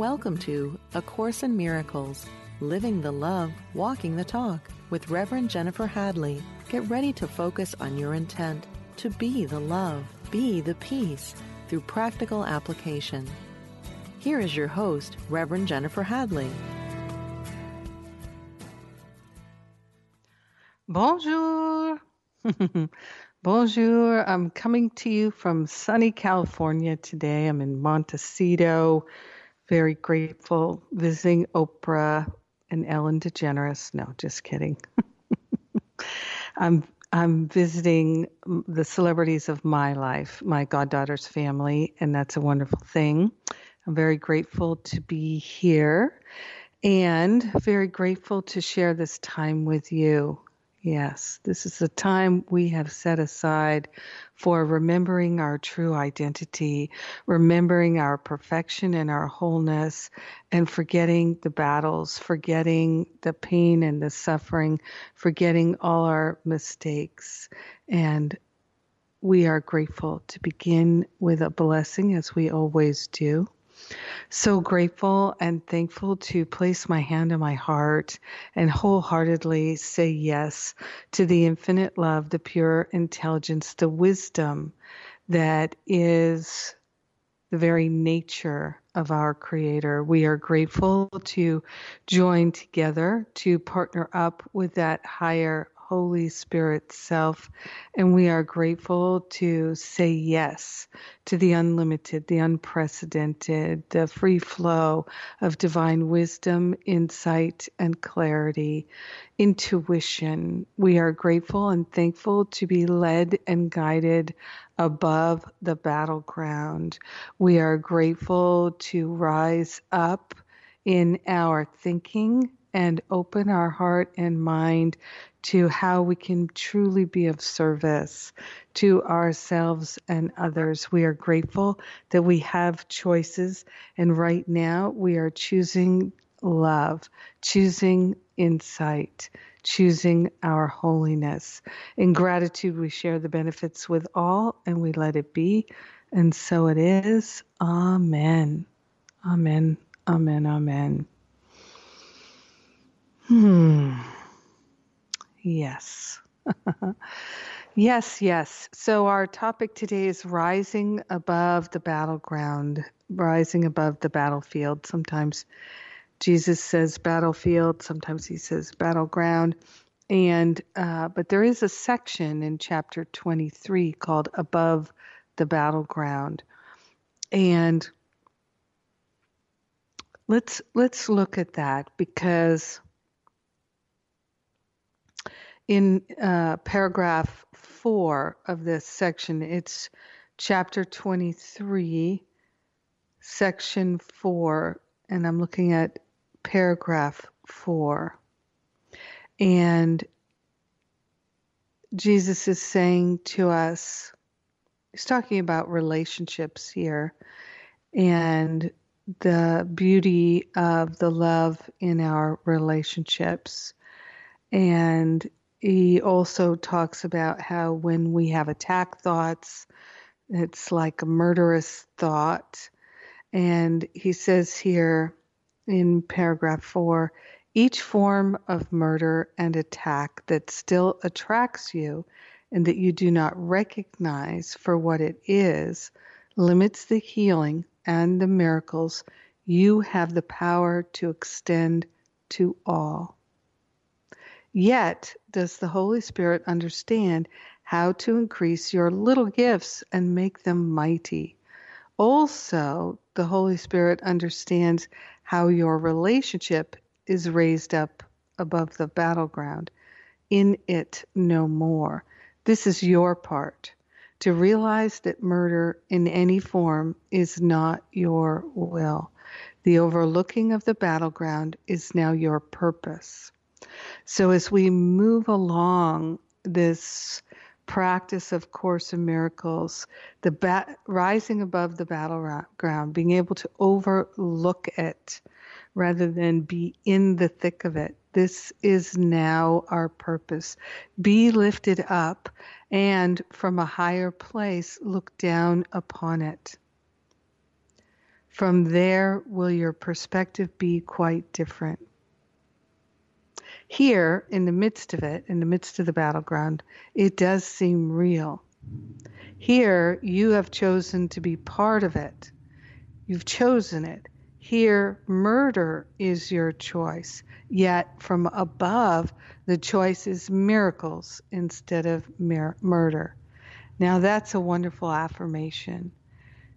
Welcome to A Course in Miracles Living the Love, Walking the Talk with Reverend Jennifer Hadley. Get ready to focus on your intent to be the love, be the peace through practical application. Here is your host, Reverend Jennifer Hadley. Bonjour. Bonjour. I'm coming to you from sunny California today. I'm in Montecito. Very grateful visiting Oprah and Ellen DeGeneres. No, just kidding. I'm I'm visiting the celebrities of my life, my goddaughter's family, and that's a wonderful thing. I'm very grateful to be here and very grateful to share this time with you. Yes, this is the time we have set aside for remembering our true identity, remembering our perfection and our wholeness, and forgetting the battles, forgetting the pain and the suffering, forgetting all our mistakes. And we are grateful to begin with a blessing as we always do. So grateful and thankful to place my hand on my heart and wholeheartedly say yes to the infinite love, the pure intelligence, the wisdom that is the very nature of our Creator. We are grateful to join together to partner up with that higher Holy Spirit self. And we are grateful to say yes to the unlimited, the unprecedented, the free flow of divine wisdom, insight, and clarity, intuition. We are grateful and thankful to be led and guided above the battleground. We are grateful to rise up in our thinking and open our heart and mind to how we can truly be of service to ourselves and others. We are grateful that we have choices, and right now we are choosing love, choosing insight, choosing our holiness. In gratitude, we share the benefits with all and we let it be. And so it is. Amen. Amen. Amen. Amen. Hmm. Yes. yes, yes. So our topic today is rising above the battleground, rising above the battlefield. Sometimes Jesus says battlefield, sometimes he says battleground. And uh, but there is a section in chapter 23 called above the battleground. And let's let's look at that because in uh, paragraph four of this section, it's chapter 23, section four, and I'm looking at paragraph four. And Jesus is saying to us, he's talking about relationships here and the beauty of the love in our relationships. And he also talks about how when we have attack thoughts, it's like a murderous thought. And he says here in paragraph four each form of murder and attack that still attracts you and that you do not recognize for what it is limits the healing and the miracles you have the power to extend to all. Yet, does the Holy Spirit understand how to increase your little gifts and make them mighty? Also, the Holy Spirit understands how your relationship is raised up above the battleground. In it no more. This is your part. To realize that murder in any form is not your will. The overlooking of the battleground is now your purpose. So as we move along this practice of Course in Miracles, the ba- rising above the battleground, being able to overlook it rather than be in the thick of it. This is now our purpose. Be lifted up and from a higher place look down upon it. From there, will your perspective be quite different? Here, in the midst of it, in the midst of the battleground, it does seem real. Here, you have chosen to be part of it. You've chosen it. Here, murder is your choice. Yet, from above, the choice is miracles instead of murder. Now, that's a wonderful affirmation.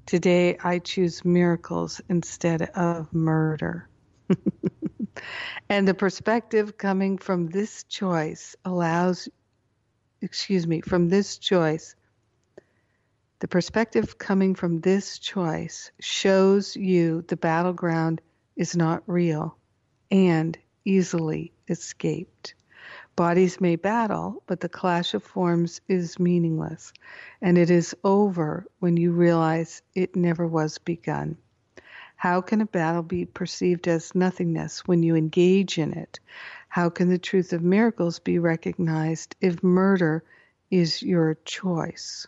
Today, I choose miracles instead of murder. and the perspective coming from this choice allows, excuse me, from this choice, the perspective coming from this choice shows you the battleground is not real and easily escaped. Bodies may battle, but the clash of forms is meaningless, and it is over when you realize it never was begun. How can a battle be perceived as nothingness when you engage in it? How can the truth of miracles be recognized if murder is your choice?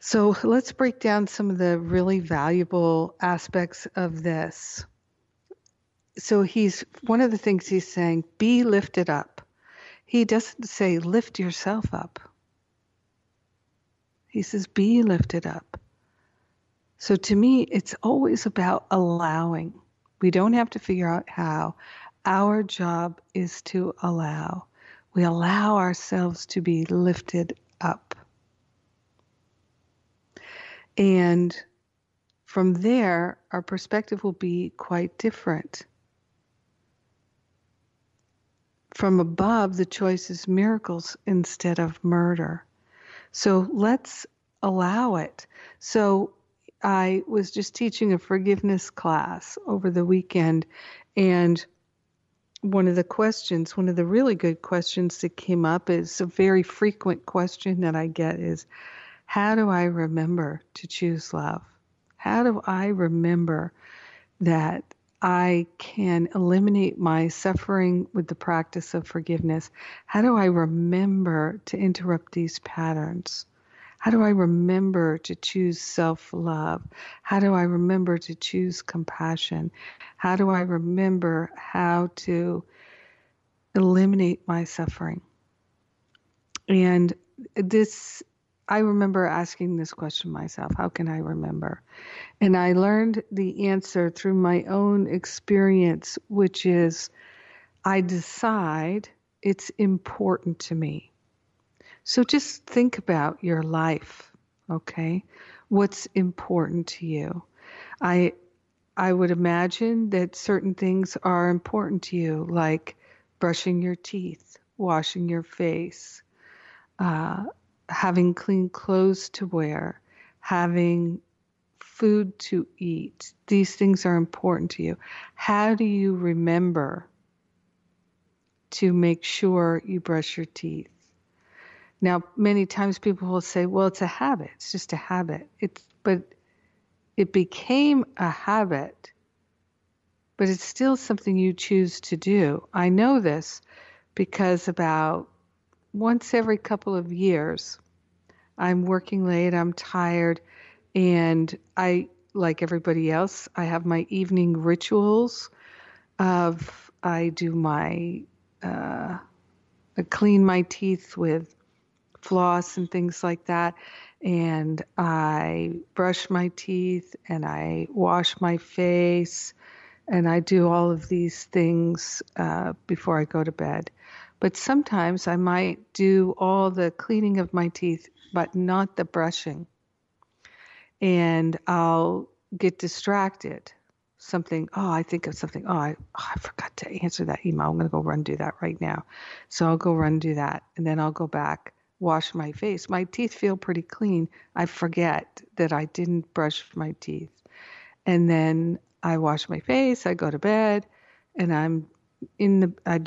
So let's break down some of the really valuable aspects of this. So he's one of the things he's saying, be lifted up. He doesn't say lift yourself up. He says be lifted up. So to me, it's always about allowing. We don't have to figure out how. Our job is to allow. We allow ourselves to be lifted up. And from there, our perspective will be quite different. From above, the choice is miracles instead of murder. So let's allow it. So I was just teaching a forgiveness class over the weekend, and one of the questions, one of the really good questions that came up is a very frequent question that I get is how do I remember to choose love? How do I remember that I can eliminate my suffering with the practice of forgiveness? How do I remember to interrupt these patterns? How do I remember to choose self love? How do I remember to choose compassion? How do I remember how to eliminate my suffering? And this I remember asking this question myself how can I remember? And I learned the answer through my own experience, which is I decide it's important to me. So just think about your life, okay? What's important to you? I I would imagine that certain things are important to you, like brushing your teeth, washing your face, uh, having clean clothes to wear, having food to eat. These things are important to you. How do you remember to make sure you brush your teeth? Now, many times people will say, well, it's a habit. It's just a habit. It's, but it became a habit, but it's still something you choose to do. I know this because about once every couple of years, I'm working late, I'm tired, and I, like everybody else, I have my evening rituals of I do my, uh, I clean my teeth with floss and things like that. And I brush my teeth and I wash my face and I do all of these things uh, before I go to bed. But sometimes I might do all the cleaning of my teeth, but not the brushing. And I'll get distracted. Something, oh, I think of something. Oh, I, oh, I forgot to answer that email. I'm going to go run do that right now. So I'll go run do that. And then I'll go back, wash my face. My teeth feel pretty clean. I forget that I didn't brush my teeth. And then I wash my face, I go to bed, and I'm in the I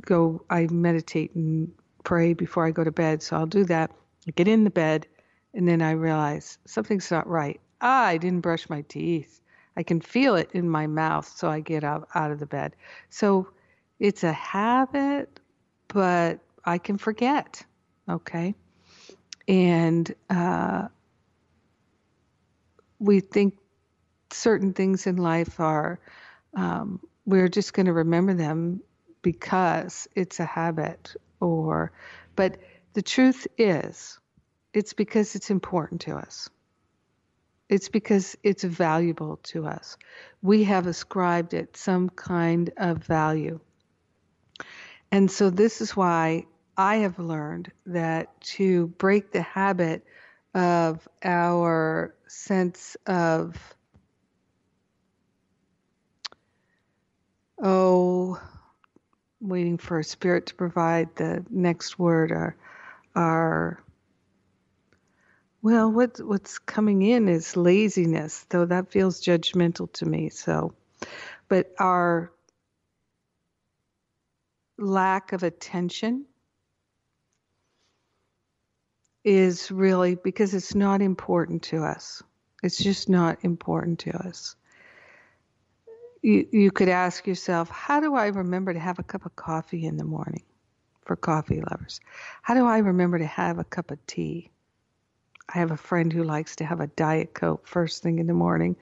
go I meditate and pray before I go to bed. So I'll do that. I get in the bed and then I realize something's not right. Ah, I didn't brush my teeth. I can feel it in my mouth, so I get out, out of the bed. So it's a habit, but I can forget. Okay. And uh, we think certain things in life are, um, we're just going to remember them because it's a habit or, but the truth is, it's because it's important to us. It's because it's valuable to us. We have ascribed it some kind of value. And so, this is why I have learned that to break the habit of our sense of, oh, waiting for a spirit to provide the next word, or our well, what what's coming in is laziness, though that feels judgmental to me. So, but our lack of attention is really because it's not important to us. It's just not important to us. You, you could ask yourself, how do I remember to have a cup of coffee in the morning for coffee lovers? How do I remember to have a cup of tea? I have a friend who likes to have a Diet Coke first thing in the morning.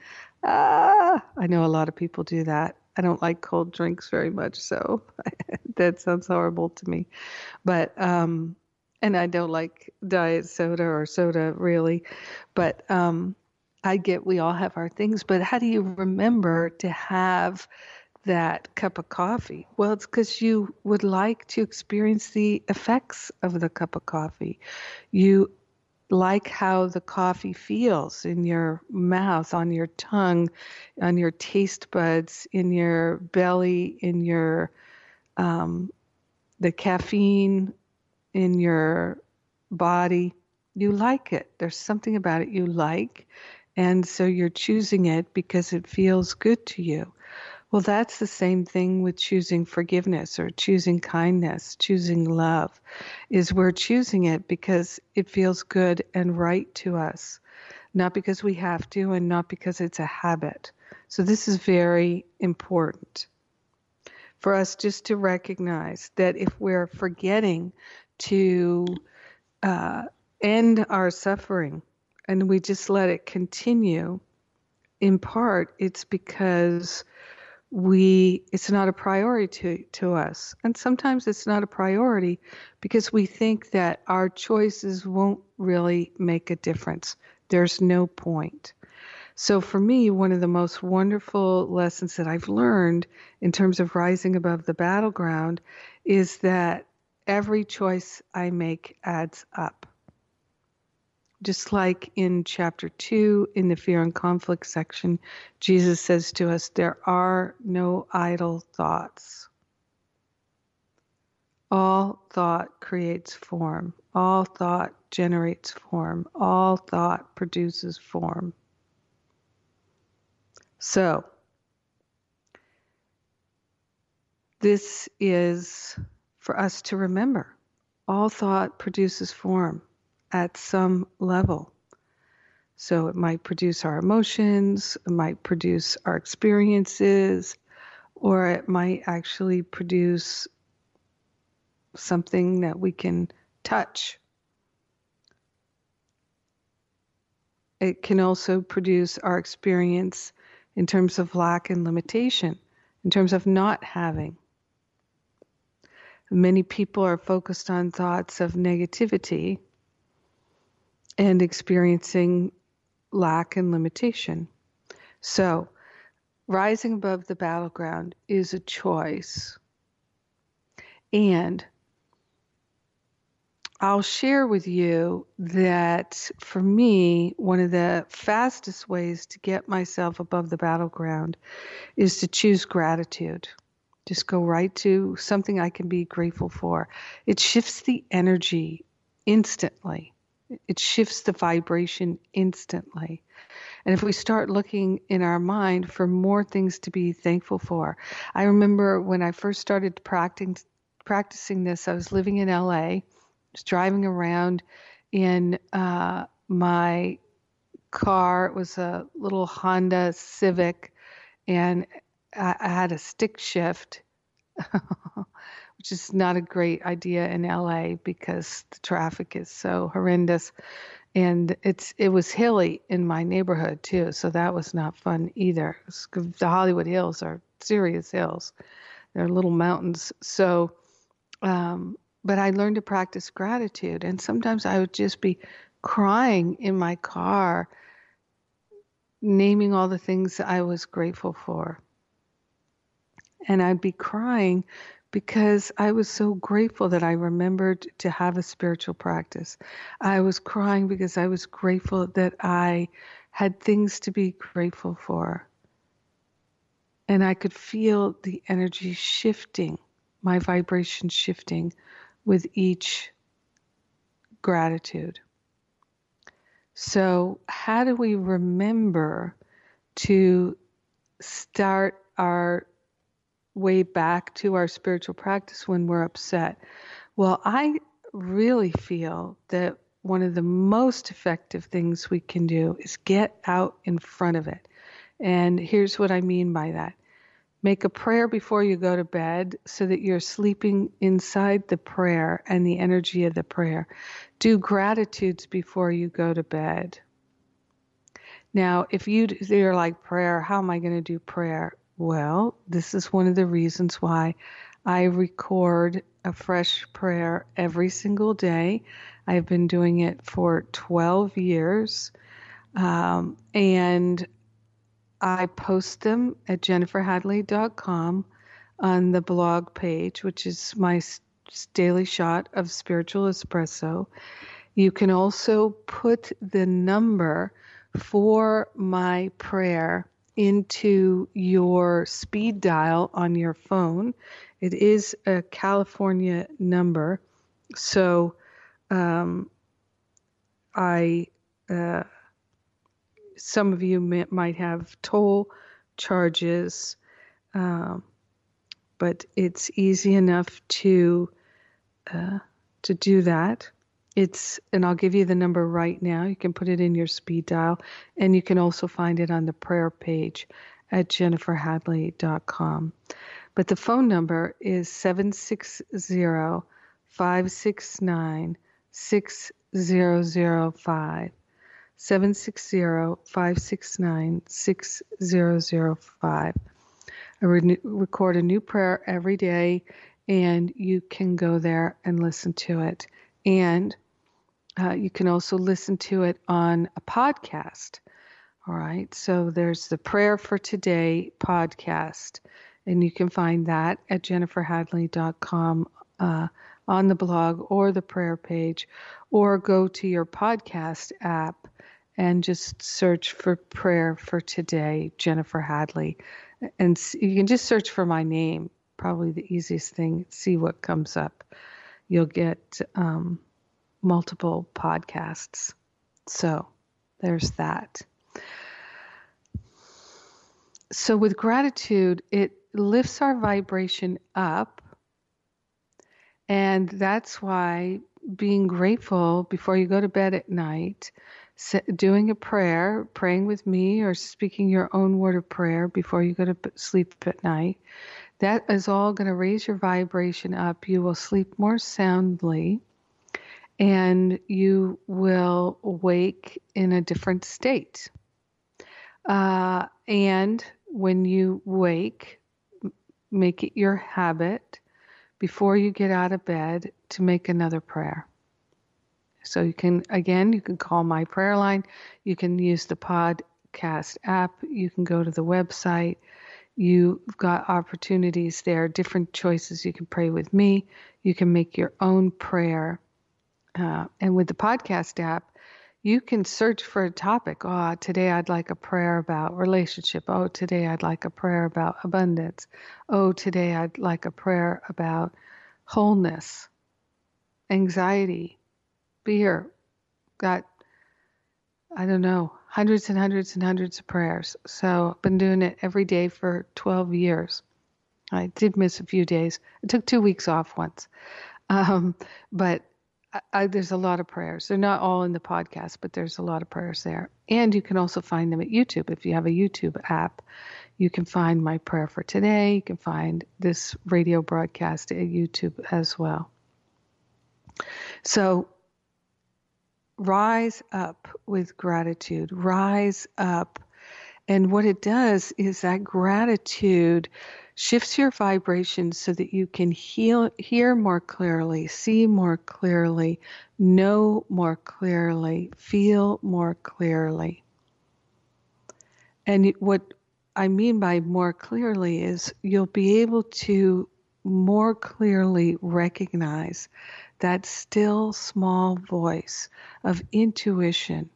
Ah, I know a lot of people do that. I don't like cold drinks very much, so that sounds horrible to me. But um, and I don't like diet soda or soda really, but um, I get we all have our things. But how do you remember to have that cup of coffee? Well, it's because you would like to experience the effects of the cup of coffee. You like how the coffee feels in your mouth, on your tongue, on your taste buds, in your belly, in your um, the caffeine in your body. You like it. There's something about it you like, and so you're choosing it because it feels good to you. Well, that's the same thing with choosing forgiveness or choosing kindness, choosing love, is we're choosing it because it feels good and right to us, not because we have to and not because it's a habit. So, this is very important for us just to recognize that if we're forgetting to uh, end our suffering. And we just let it continue, in part, it's because we it's not a priority to, to us. And sometimes it's not a priority because we think that our choices won't really make a difference. There's no point. So for me one of the most wonderful lessons that i've learned in terms of rising above the battleground is that every choice i make adds up just like in chapter 2, in the fear and conflict section, Jesus says to us, There are no idle thoughts. All thought creates form. All thought generates form. All thought produces form. So, this is for us to remember. All thought produces form at some level. So it might produce our emotions, it might produce our experiences, or it might actually produce something that we can touch. It can also produce our experience in terms of lack and limitation, in terms of not having. Many people are focused on thoughts of negativity and experiencing lack and limitation. So, rising above the battleground is a choice. And I'll share with you that for me, one of the fastest ways to get myself above the battleground is to choose gratitude. Just go right to something I can be grateful for. It shifts the energy instantly it shifts the vibration instantly. And if we start looking in our mind for more things to be thankful for, I remember when I first started practicing practicing this, I was living in LA, was driving around in uh, my car. It was a little Honda Civic, and I, I had a stick shift. which is not a great idea in LA because the traffic is so horrendous. and it's it was hilly in my neighborhood too, so that was not fun either. The Hollywood Hills are serious hills; they're little mountains. So, um, but I learned to practice gratitude, and sometimes I would just be crying in my car, naming all the things I was grateful for. And I'd be crying because I was so grateful that I remembered to have a spiritual practice. I was crying because I was grateful that I had things to be grateful for. And I could feel the energy shifting, my vibration shifting with each gratitude. So, how do we remember to start our way back to our spiritual practice when we're upset? Well, I really feel that one of the most effective things we can do is get out in front of it. And here's what I mean by that Make a prayer before you go to bed so that you're sleeping inside the prayer and the energy of the prayer. Do gratitudes before you go to bed. Now, if you, you're like prayer, how am I going to do prayer? Well, this is one of the reasons why I record a fresh prayer every single day. I've been doing it for 12 years. Um, and I post them at jenniferhadley.com on the blog page, which is my daily shot of spiritual espresso. You can also put the number for my prayer into your speed dial on your phone. It is a California number. So um, I. Uh, some of you may, might have toll charges, um, but it's easy enough to uh, to do that. It's and I'll give you the number right now. You can put it in your speed dial, and you can also find it on the prayer page at jenniferhadley.com. But the phone number is 760 569 6005. 760-569-6005. I re- record a new prayer every day and you can go there and listen to it. And uh, you can also listen to it on a podcast. All right. So there's the Prayer for Today podcast, and you can find that at jenniferhadley.com uh, on the blog or the prayer page, or go to your podcast app and just search for prayer for today, Jennifer Hadley. And you can just search for my name, probably the easiest thing, see what comes up. You'll get um, multiple podcasts. So there's that. So, with gratitude, it lifts our vibration up. And that's why being grateful before you go to bed at night doing a prayer, praying with me, or speaking your own word of prayer before you go to sleep at night, that is all going to raise your vibration up. You will sleep more soundly and you will wake in a different state. Uh, and when you wake, make it your habit before you get out of bed to make another prayer. So you can, again, you can call my prayer line. You can use the podcast app. You can go to the website. You've got opportunities there, different choices. You can pray with me. You can make your own prayer. Uh, and with the podcast app, you can search for a topic. Oh, today I'd like a prayer about relationship. Oh, today I'd like a prayer about abundance. Oh, today I'd like a prayer about wholeness, anxiety, fear. got, I don't know, hundreds and hundreds and hundreds of prayers. So I've been doing it every day for 12 years. I did miss a few days. I took two weeks off once. Um, but I, there's a lot of prayers. They're not all in the podcast, but there's a lot of prayers there. And you can also find them at YouTube. If you have a YouTube app, you can find my prayer for today. You can find this radio broadcast at YouTube as well. So rise up with gratitude, rise up. And what it does is that gratitude shifts your vibration so that you can heal, hear more clearly, see more clearly, know more clearly, feel more clearly. And what I mean by more clearly is you'll be able to more clearly recognize that still small voice of intuition,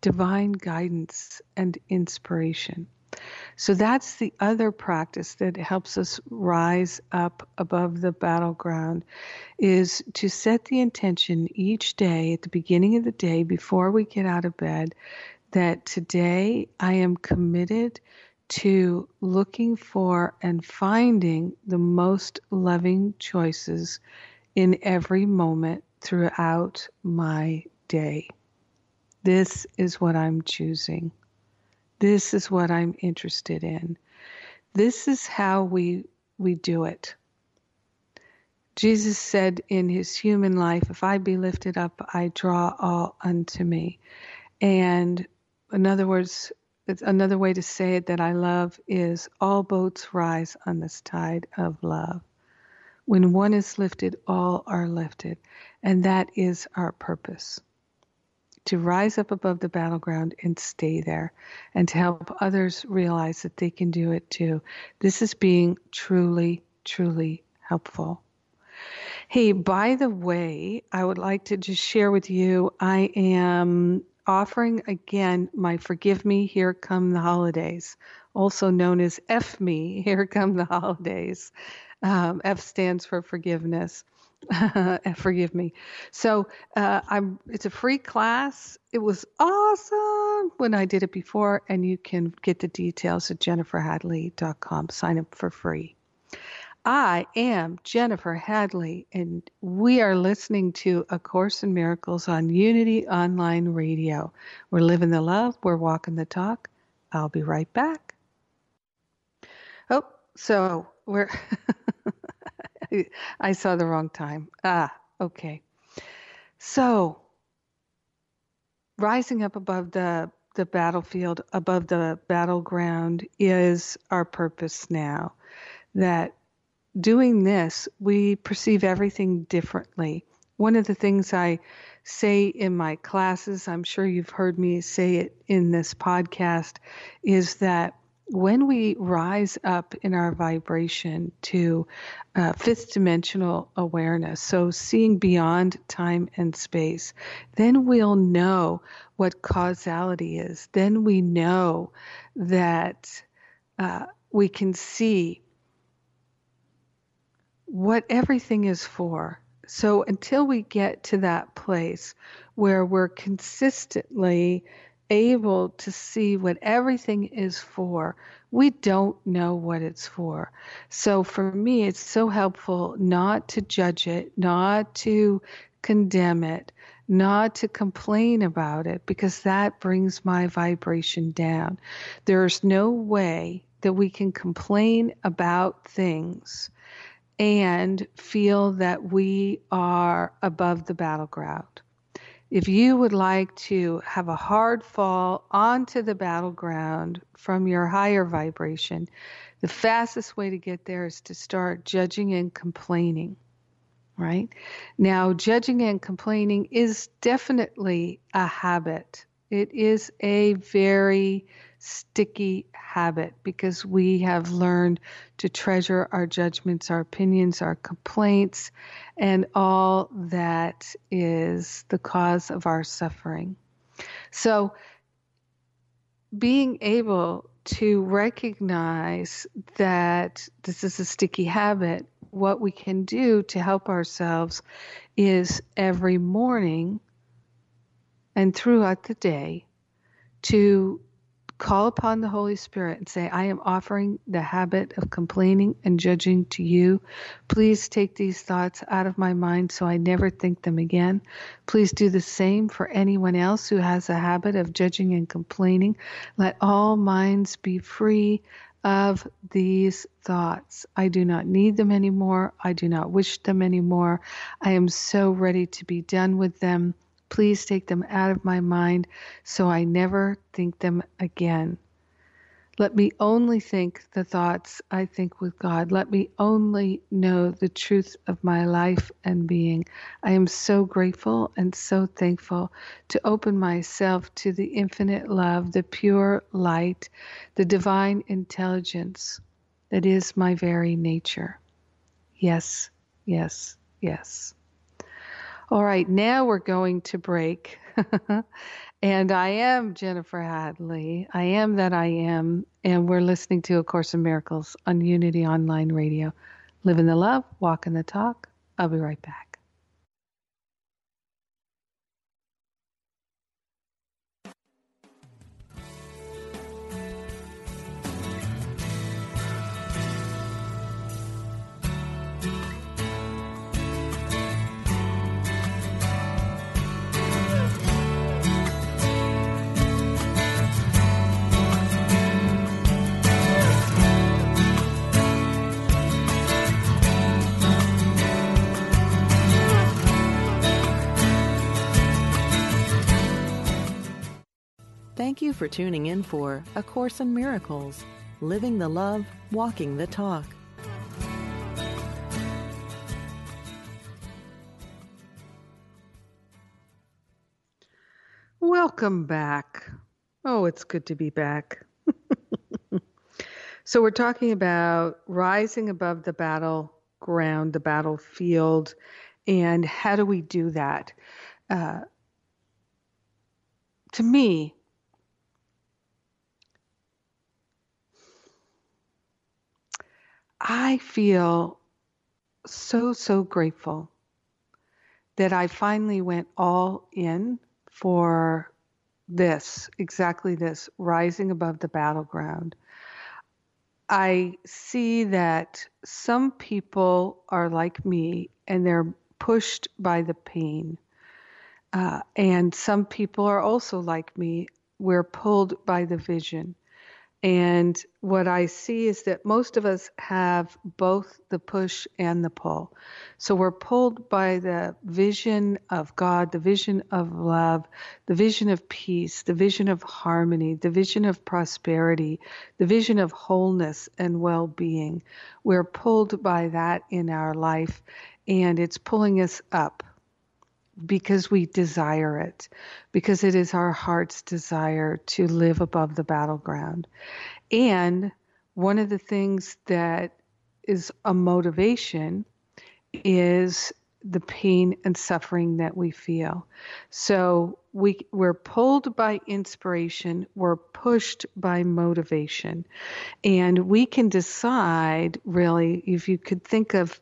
divine guidance, and inspiration. So that's the other practice that helps us rise up above the battleground is to set the intention each day at the beginning of the day before we get out of bed that today I am committed to looking for and finding the most loving choices in every moment throughout my day. This is what I'm choosing. This is what I'm interested in. This is how we we do it. Jesus said in his human life, if I be lifted up, I draw all unto me. And in other words, another way to say it that I love is all boats rise on this tide of love. When one is lifted, all are lifted. And that is our purpose to rise up above the battleground and stay there, and to help others realize that they can do it too. This is being truly, truly helpful. Hey, by the way, I would like to just share with you I am offering again my Forgive Me, Here Come the Holidays, also known as F Me, Here Come the Holidays. Um, F stands for forgiveness. Forgive me. So uh, I'm. It's a free class. It was awesome when I did it before, and you can get the details at jenniferhadley.com. Sign up for free. I am Jennifer Hadley, and we are listening to A Course in Miracles on Unity Online Radio. We're living the love, we're walking the talk. I'll be right back. Oh, so we're. I saw the wrong time. Ah, okay. So, rising up above the the battlefield, above the battleground, is our purpose now. That doing this, we perceive everything differently. One of the things I say in my classes, I'm sure you've heard me say it in this podcast, is that when we rise up in our vibration to uh, fifth dimensional awareness, so seeing beyond time and space, then we'll know what causality is. Then we know that uh, we can see what everything is for. So until we get to that place where we're consistently able to see what everything is for, we don't know what it's for. So for me, it's so helpful not to judge it, not to condemn it, not to complain about it, because that brings my vibration down. There's no way that we can complain about things and feel that we are above the battleground. If you would like to have a hard fall onto the battleground from your higher vibration, the fastest way to get there is to start judging and complaining. Right? Now, judging and complaining is definitely a habit. It is a very sticky habit because we have learned to treasure our judgments, our opinions, our complaints, and all that is the cause of our suffering. So, being able to recognize that this is a sticky habit, what we can do to help ourselves is every morning and throughout the day to call upon the Holy Spirit and say, I am offering the habit of complaining and judging to you. Please take these thoughts out of my mind so I never think them again. Please do the same for anyone else who has a habit of judging and complaining. Let all minds be free of these thoughts. I do not need them anymore. I do not wish them anymore. I am so ready to be done with them. Please take them out of my mind so I never think them again. Let me only think the thoughts I think with God. Let me only know the truth of my life and being. I am so grateful and so thankful to open myself to the infinite love, the pure light, the divine intelligence that is my very nature. Yes, yes, yes. All right, now we're going to break. And I am Jennifer Hadley. I am that I am. And we're listening to A Course in Miracles on Unity Online Radio. Live in the love, walk in the talk. I'll be right back. Thank you for tuning in for A Course in Miracles Living the Love, Walking the Talk. Welcome back. Oh, it's good to be back. so, we're talking about rising above the battleground, the battlefield, and how do we do that? Uh, to me, I feel so, so grateful that I finally went all in for this, exactly this, rising above the battleground. I see that some people are like me and they're pushed by the pain. Uh, and some people are also like me, we're pulled by the vision. And what I see is that most of us have both the push and the pull. So we're pulled by the vision of God, the vision of love, the vision of peace, the vision of harmony, the vision of prosperity, the vision of wholeness and well being. We're pulled by that in our life, and it's pulling us up because we desire it, because it is our heart's desire to live above the battleground. And one of the things that is a motivation is the pain and suffering that we feel. So we we're pulled by inspiration, we're pushed by motivation. And we can decide really if you could think of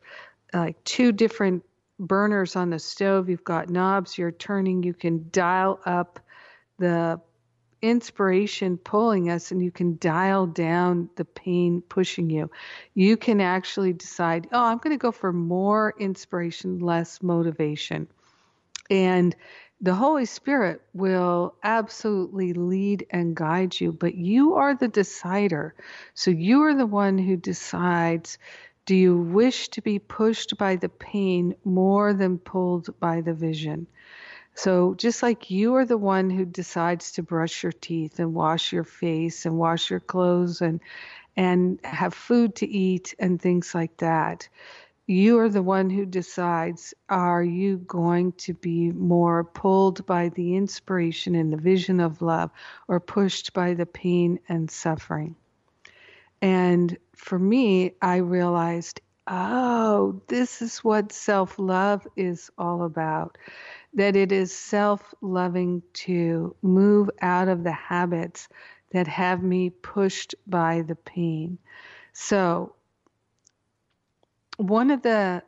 like two different burners on the stove, you've got knobs you're turning, you can dial up the inspiration pulling us and you can dial down the pain pushing you. You can actually decide, oh, I'm going to go for more inspiration, less motivation. And the Holy Spirit will absolutely lead and guide you, but you are the decider. So you are the one who decides do you wish to be pushed by the pain more than pulled by the vision? So, just like you are the one who decides to brush your teeth and wash your face and wash your clothes and and have food to eat and things like that, you are the one who decides are you going to be more pulled by the inspiration and the vision of love or pushed by the pain and suffering? And for me, I realized, oh, this is what self love is all about. That it is self loving to move out of the habits that have me pushed by the pain. So, one of the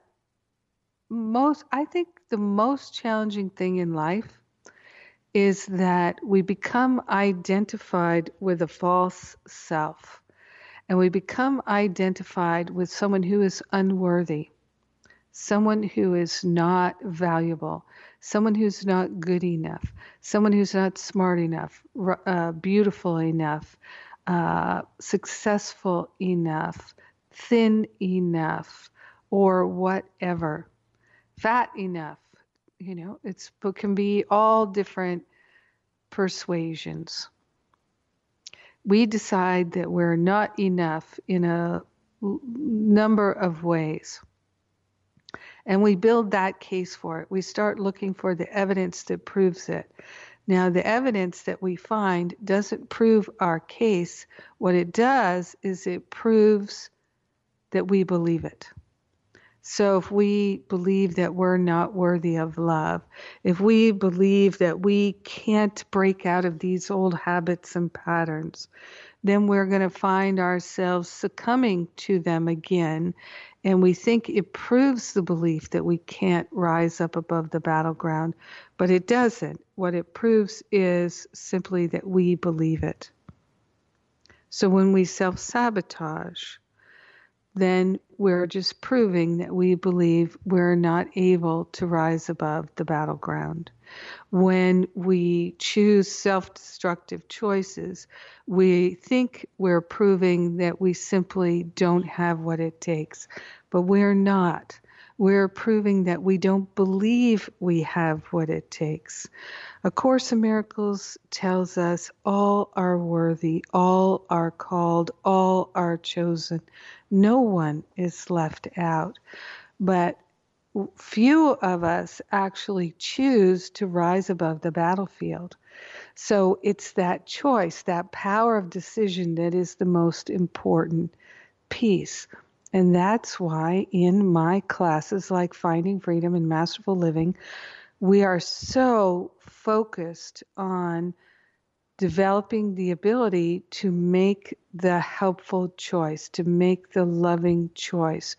most, I think, the most challenging thing in life is that we become identified with a false self and we become identified with someone who is unworthy, someone who is not valuable, someone who's not good enough, someone who's not smart enough, uh, beautiful enough, uh, successful enough, thin enough, or whatever, fat enough. You know, it's it can be all different persuasions. We decide that we're not enough in a number of ways. And we build that case for it. We start looking for the evidence that proves it. Now, the evidence that we find doesn't prove our case. What it does is it proves that we believe it. So, if we believe that we're not worthy of love, if we believe that we can't break out of these old habits and patterns, then we're going to find ourselves succumbing to them again. And we think it proves the belief that we can't rise up above the battleground, but it doesn't. What it proves is simply that we believe it. So when we self sabotage, then we're just proving that we believe we're not able to rise above the battleground. When we choose self destructive choices, we think we're proving that we simply don't have what it takes, but we're not. We're proving that we don't believe we have what it takes. A Course in Miracles tells us all are worthy, all are called, all are chosen. No one is left out. But few of us actually choose to rise above the battlefield. So it's that choice, that power of decision that is the most important piece. And that's why in my classes like Finding Freedom and Masterful Living, we are so focused on developing the ability to make the helpful choice, to make the loving choice,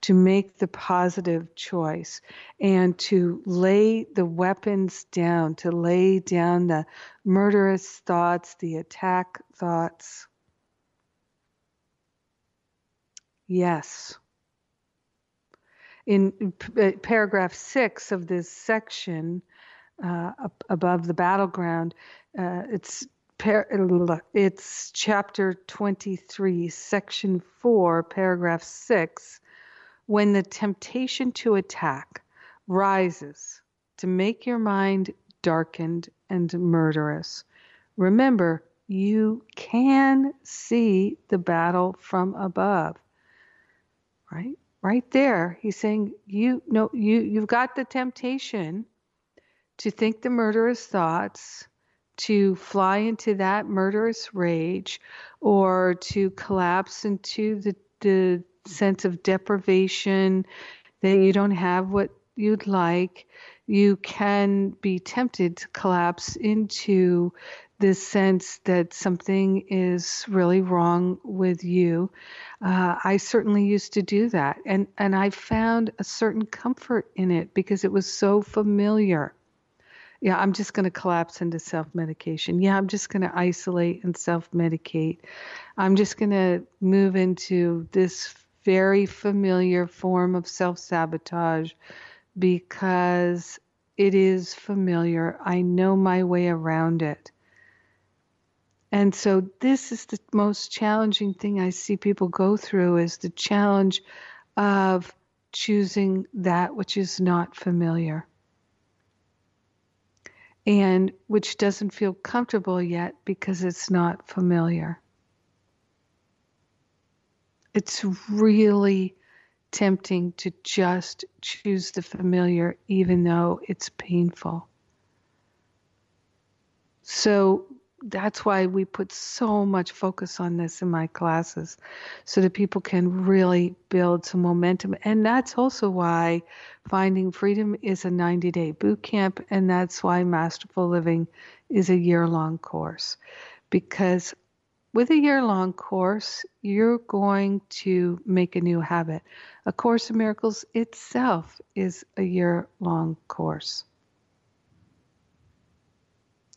to make the positive choice and to lay the weapons down, to lay down the murderous thoughts, the attack thoughts. Yes. In uh, paragraph six of this section, uh, above the battleground, uh, it's it's chapter 23, section 4, paragraph 6 when the temptation to attack rises to make your mind darkened and murderous, remember you can see the battle from above. Right? Right there, he's saying you know you you've got the temptation to think the murderous thoughts, to fly into that murderous rage, or to collapse into the the sense of deprivation, that you don't have what you'd like, you can be tempted to collapse into this sense that something is really wrong with you. Uh, I certainly used to do that, and and I found a certain comfort in it because it was so familiar. Yeah, I'm just going to collapse into self medication. Yeah, I'm just going to isolate and self medicate. I'm just going to move into this very familiar form of self sabotage because it is familiar. I know my way around it. And so this is the most challenging thing I see people go through is the challenge of choosing that which is not familiar and which doesn't feel comfortable yet because it's not familiar. It's really tempting to just choose the familiar, even though it's painful. So that's why we put so much focus on this in my classes so that people can really build some momentum. And that's also why Finding Freedom is a 90 day boot camp, and that's why Masterful Living is a year long course. Because with a year long course, you're going to make a new habit. A Course in Miracles itself is a year long course.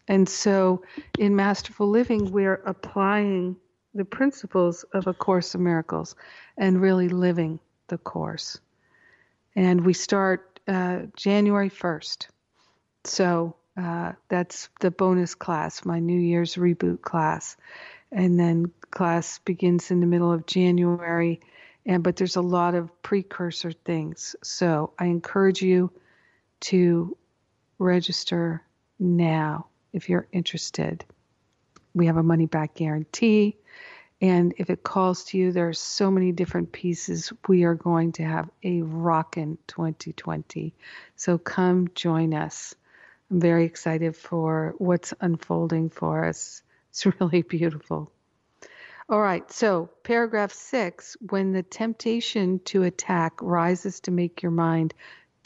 And so in Masterful Living, we're applying the principles of A Course in Miracles and really living the course. And we start uh, January 1st. So uh, that's the bonus class, my New Year's reboot class and then class begins in the middle of January. And but there's a lot of precursor things. So I encourage you to register now if you're interested. We have a money back guarantee. And if it calls to you, there are so many different pieces. We are going to have a rockin' 2020. So come join us. I'm very excited for what's unfolding for us. It's really beautiful. All right, so paragraph six when the temptation to attack rises to make your mind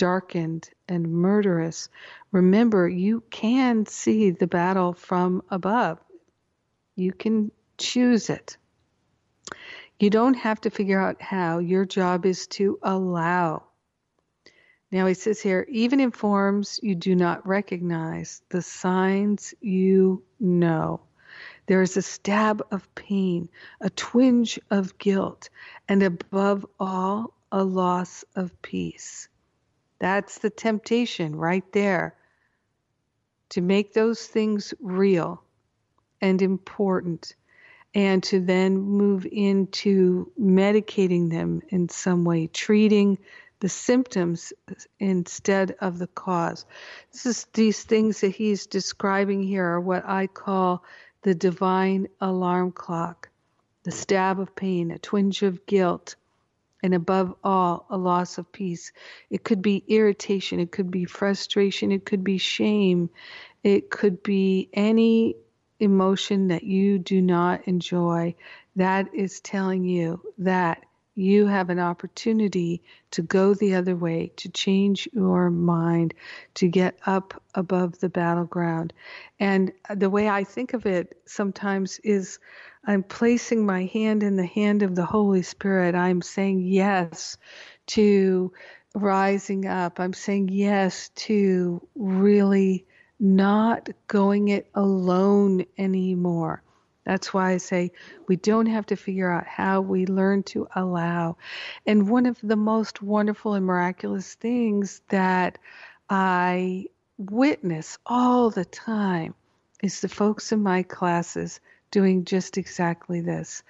darkened and murderous, remember you can see the battle from above. You can choose it. You don't have to figure out how. Your job is to allow. Now he says here, even in forms you do not recognize, the signs you know. There is a stab of pain, a twinge of guilt, and above all, a loss of peace. That's the temptation right there to make those things real and important and to then move into medicating them in some way, treating the symptoms instead of the cause. This is these things that he's describing here are what I call the divine alarm clock, the stab of pain, a twinge of guilt, and above all, a loss of peace. It could be irritation, it could be frustration, it could be shame, it could be any emotion that you do not enjoy. That is telling you that you have an opportunity to go the other way, to change your mind, to get up above the battleground. And the way I think of it sometimes is I'm placing my hand in the hand of the Holy Spirit. I'm saying yes to rising up. I'm saying yes to really not going it alone anymore. That's why I say we don't have to figure out how we learn to allow. And one of the most wonderful and miraculous things that I witness all the time is the folks in my classes doing just exactly this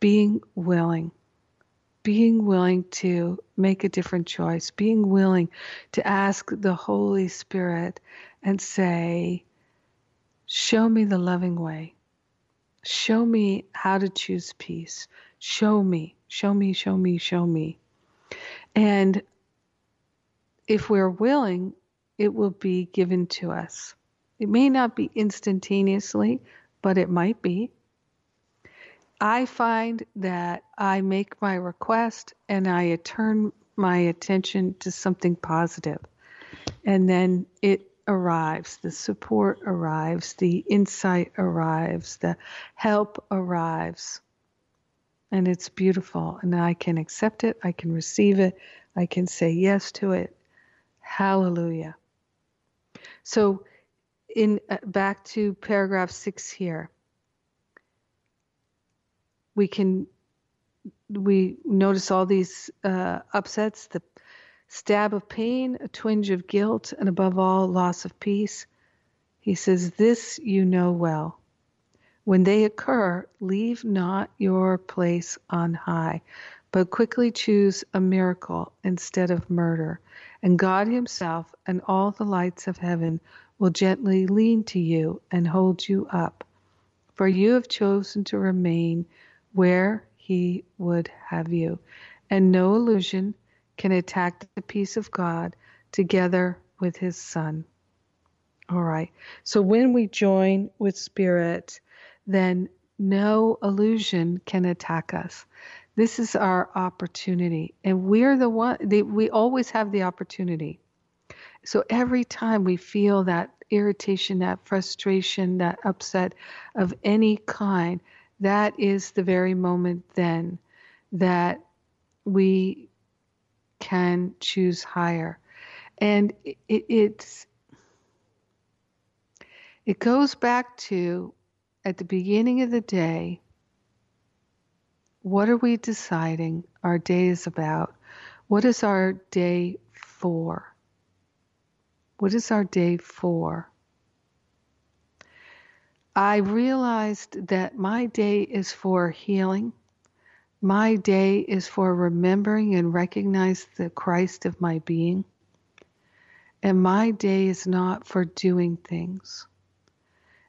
being willing. Being willing to make a different choice, being willing to ask the Holy Spirit and say, Show me the loving way Show me how to choose peace. Show me, show me, show me, show me. And if we're willing, it will be given to us. It may not be instantaneously, but it might be. I find that I make my request and I turn my attention to something positive, and then it arrives, the support arrives, the insight arrives, the help arrives. And it's beautiful. And I can accept it, I can receive it, I can say yes to it. Hallelujah. So, in uh, back to paragraph 6 here. We can we notice all these uh, upsets, the stab of pain, a twinge of guilt, and above all, loss of peace. He says, This you know well. When they occur, leave not your place on high, but quickly choose a miracle instead of murder, and God Himself and all the lights of heaven will gently lean to you and hold you up. For you have chosen to remain where He would have you, and no illusion can attack the peace of God together with his son. All right. So when we join with spirit, then no illusion can attack us. This is our opportunity. And we're the one, we always have the opportunity. So every time we feel that irritation, that frustration, that upset of any kind, that is the very moment then that we can choose higher. And it, it's it goes back to at the beginning of the day, what are we deciding our day is about? What is our day for? What is our day for? I realized that my day is for healing. My day is for remembering and recognize the Christ of my being. And my day is not for doing things.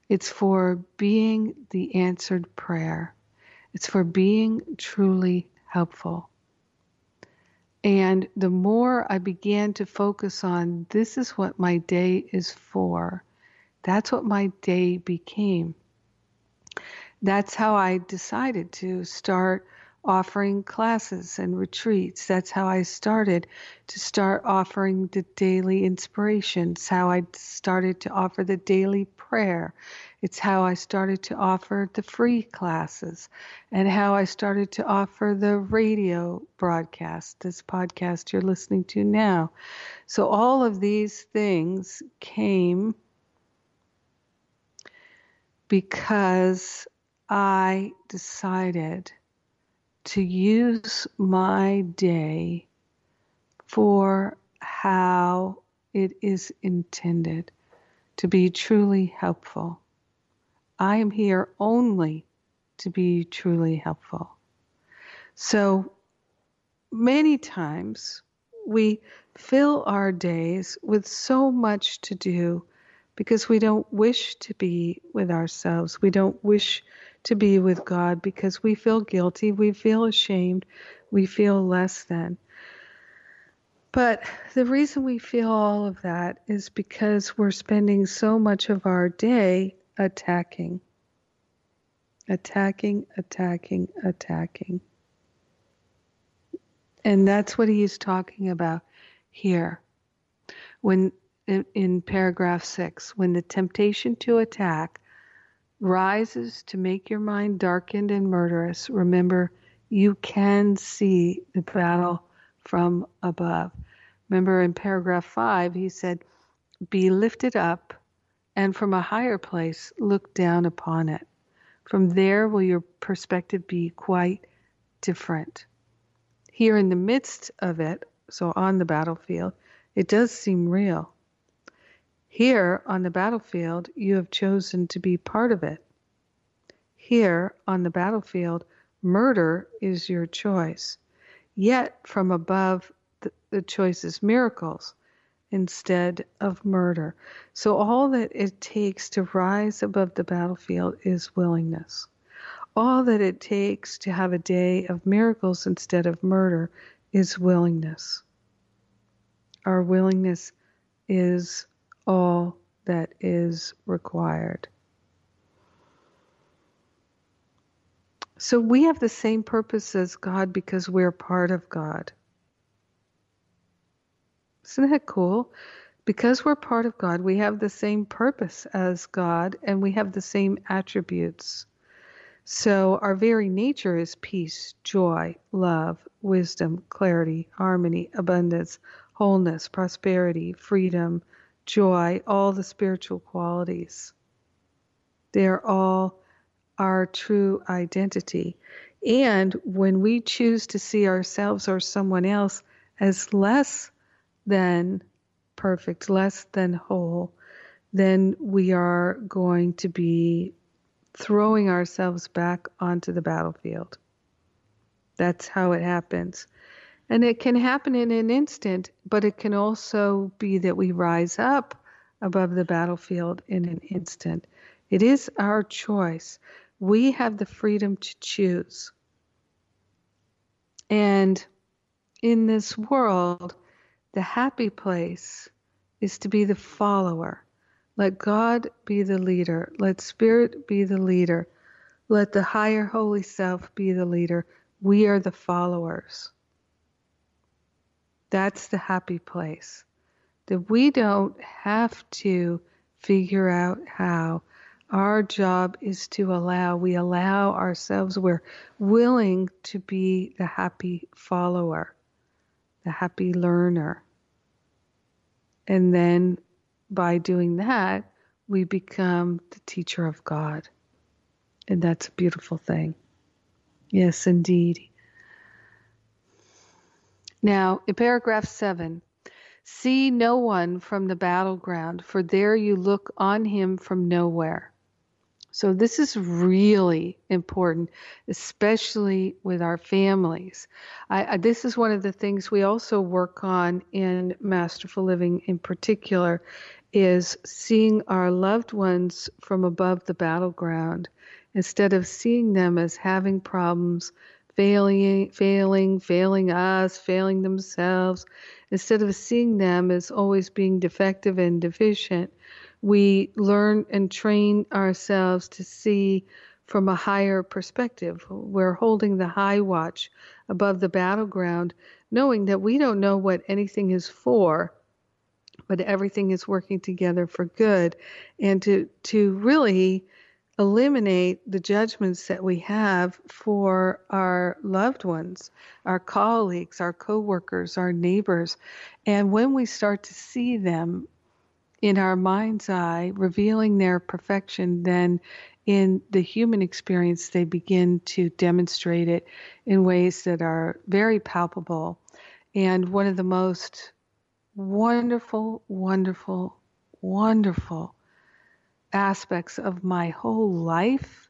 It's for being the answered prayer. It's for being truly helpful. And the more I began to focus on this is what my day is for, that's what my day became. That's how I decided to start offering classes and retreats. That's how I started to start offering the daily inspirations, how I started to offer the daily prayer. It's how I started to offer the free classes and how I started to offer the radio broadcast, this podcast you're listening to now. So all of these things came because I decided to use my day for how it is intended to be truly helpful. I am here only to be truly helpful. So many times we fill our days with so much to do because we don't wish to be with ourselves. We don't wish to be with God because we feel guilty, we feel ashamed, we feel less than. But the reason we feel all of that is because we're spending so much of our day attacking. Attacking, attacking, attacking. And that's what he's talking about here. When in, in paragraph six, when the temptation to attack rises to make your mind darkened and murderous, remember you can see the battle from above. Remember in paragraph five, he said, Be lifted up, and from a higher place look down upon it. From there will your perspective be quite different. Here in the midst of it, so on the battlefield, it does seem real. Here on the battlefield, you have chosen to be part of it. Here on the battlefield, murder is your choice. Yet from above, the, the choice is miracles instead of murder. So all that it takes to rise above the battlefield is willingness. All that it takes to have a day of miracles instead of murder is willingness. Our willingness is all that is required. So we have the same purpose as God because we're part of God. Isn't that cool? Because we're part of God, we have the same purpose as God and we have the same attributes. So our very nature is peace, joy, love, wisdom, clarity, harmony, abundance, wholeness, prosperity, freedom, joy, all the spiritual qualities. They're all our true identity. And when we choose to see ourselves or someone else as less than perfect, less than whole, then we are going to be throwing ourselves back onto the battlefield. That's how it happens. And it can happen in an instant, but it can also be that we rise up above the battlefield in an instant. It is our choice. We have the freedom to choose. And in this world, the happy place is to be the follower. Let God be the leader. Let Spirit be the leader. Let the higher Holy Self be the leader. We are the followers. That's the happy place. That we don't have to figure out how. Our job is to allow, we allow ourselves, we're willing to be the happy follower, the happy learner. And then by doing that, we become the teacher of God. And that's a beautiful thing. Yes, indeed. Now, in paragraph 7, see no one from the battleground, for there you look on him from nowhere. So, this is really important, especially with our families. I, I, this is one of the things we also work on in Masterful Living, in particular, is seeing our loved ones from above the battleground instead of seeing them as having problems, failing, failing, failing us, failing themselves. Instead of seeing them as always being defective and deficient, we learn and train ourselves to see from a higher perspective. We're holding the high watch above the battleground, knowing that we don't know what anything is for, but everything is working together for good. And to, to really eliminate the judgments that we have for our loved ones, our colleagues, our coworkers, our neighbors. And when we start to see them in our mind's eye, revealing their perfection, then in the human experience, they begin to demonstrate it in ways that are very palpable. And one of the most wonderful, wonderful, wonderful aspects of my whole life,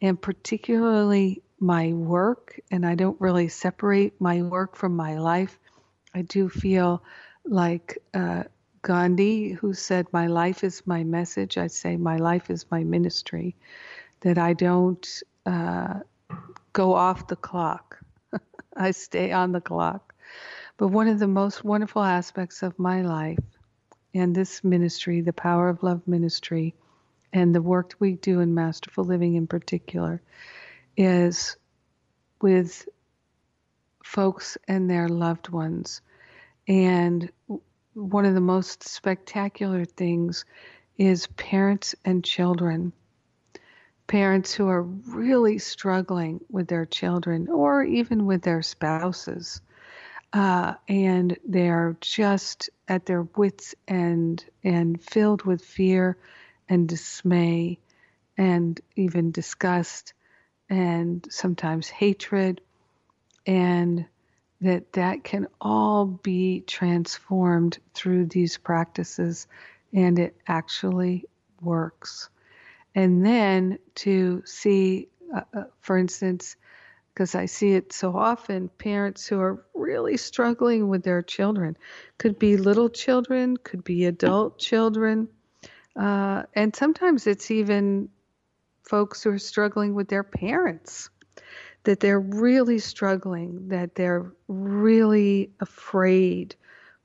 and particularly my work, and I don't really separate my work from my life. I do feel like uh, Gandhi, who said, My life is my message, I say, My life is my ministry, that I don't uh, go off the clock. I stay on the clock. But one of the most wonderful aspects of my life and this ministry, the Power of Love ministry, and the work we do in Masterful Living in particular, is with folks and their loved ones. And one of the most spectacular things is parents and children. Parents who are really struggling with their children or even with their spouses. Uh, and they're just at their wits' end and filled with fear and dismay and even disgust and sometimes hatred. And that that can all be transformed through these practices and it actually works. And then to see uh, uh, for instance because i see it so often parents who are really struggling with their children. Could be little children could be adult children uh, and sometimes it's even folks who are struggling with their parents that they're really struggling, that they're really afraid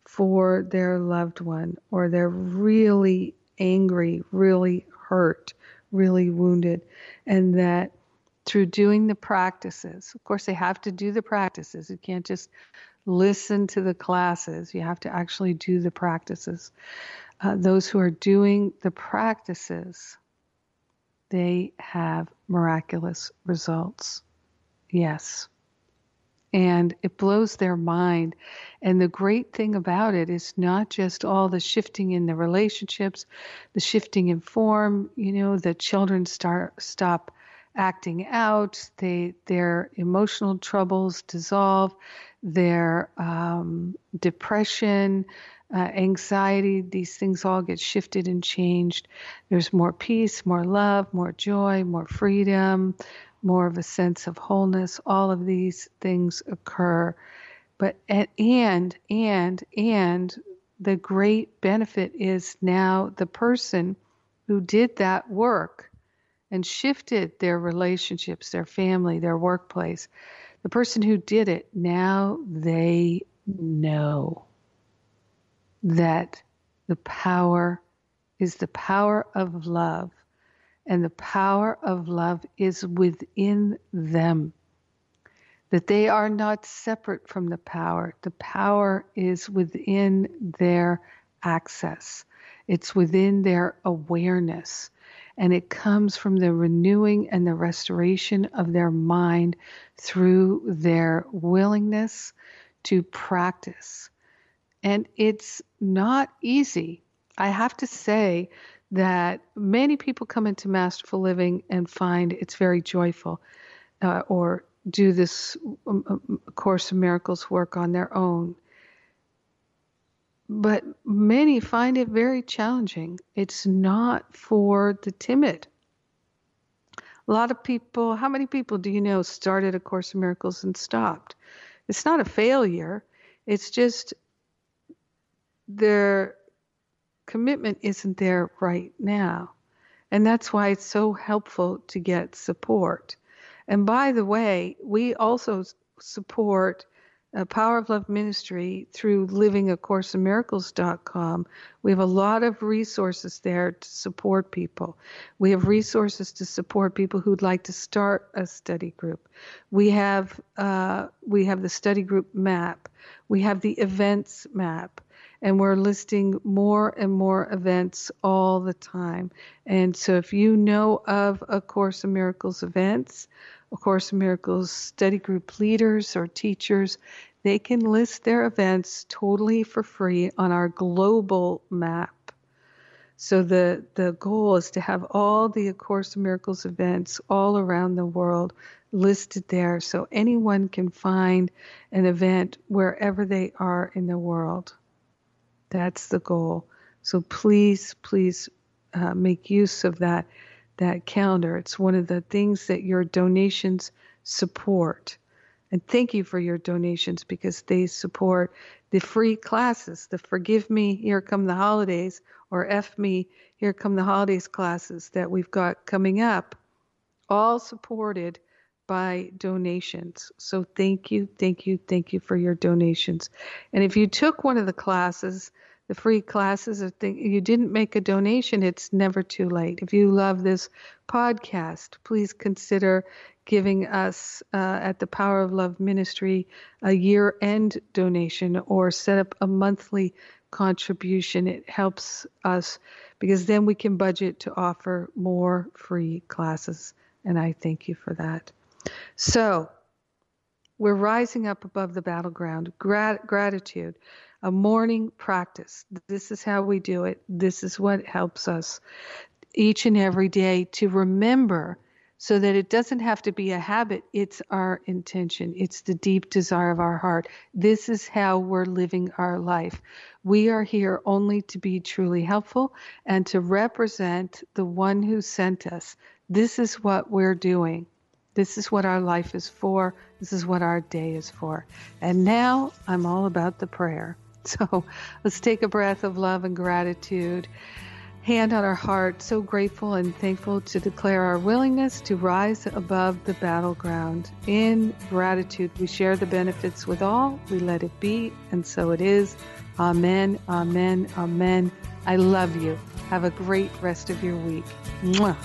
for their loved one, or they're really angry, really hurt, really wounded, and that through doing the practices, of course, they have to do the practices. You can't just listen to the classes, you have to actually do the practices. Uh, those who are doing the practices, they have miraculous results. Yes. And it blows their mind. And the great thing about it is not just all the shifting in the relationships, the shifting in form, you know, the children start stop acting out, they their emotional troubles dissolve, their um, depression, uh, anxiety, these things all get shifted and changed. There's more peace, more love, more joy, more freedom, more of a sense of wholeness. All of these things occur. But at, and and and the great benefit is now the person who did that work and shifted their relationships, their family, their workplace. The person who did it, now they know that the power is the power of love and the power of love is within them. That they are not separate from the power. The power is within their access, it's within their awareness. And it comes from the renewing and the restoration of their mind through their willingness to practice. And it's not easy. I have to say that many people come into masterful living and find it's very joyful uh, or do this um, um, course of miracles work on their own but many find it very challenging it's not for the timid A lot of people, how many people do you know started A Course in Miracles and stopped? It's not a failure. It's just their commitment isn't there right now. And that's why it's so helpful to get support. And by the way, we also support Power of Love Ministry through livingacourseinmiracles.com. We have a lot of resources there to support people. We have resources to support people who'd like to start a study group. We have uh, we have the study group map. We have the events map and we're listing more and more events all the time. And so if you know of a Course in Miracles events, a Course in Miracles study group leaders or teachers, they can list their events totally for free on our global map. So the, the goal is to have all the A Course in Miracles events all around the world listed there so anyone can find an event wherever they are in the world. That's the goal. So please, please uh, make use of that that calendar. It's one of the things that your donations support. And thank you for your donations because they support the free classes, the Forgive Me, Here Come the Holidays, or F Me, Here Come the Holidays classes that we've got coming up, all supported by donations. So thank you, thank you, thank you for your donations. And if you took one of the classes, the free classes, if you didn't make a donation, it's never too late. If you love this podcast, please consider giving us uh, at the Power of Love Ministry a year end donation or set up a monthly contribution. It helps us because then we can budget to offer more free classes. And I thank you for that. So, we're rising up above the battleground. Grat- gratitude, a morning practice. This is how we do it. This is what helps us each and every day to remember so that it doesn't have to be a habit. It's our intention, it's the deep desire of our heart. This is how we're living our life. We are here only to be truly helpful and to represent the one who sent us. This is what we're doing. This is what our life is for. This is what our day is for. And now I'm all about the prayer. So let's take a breath of love and gratitude. Hand on our heart, so grateful and thankful to declare our willingness to rise above the battleground. In gratitude, we share the benefits with all. We let it be, and so it is. Amen, amen, amen. I love you. Have a great rest of your week. Mwah.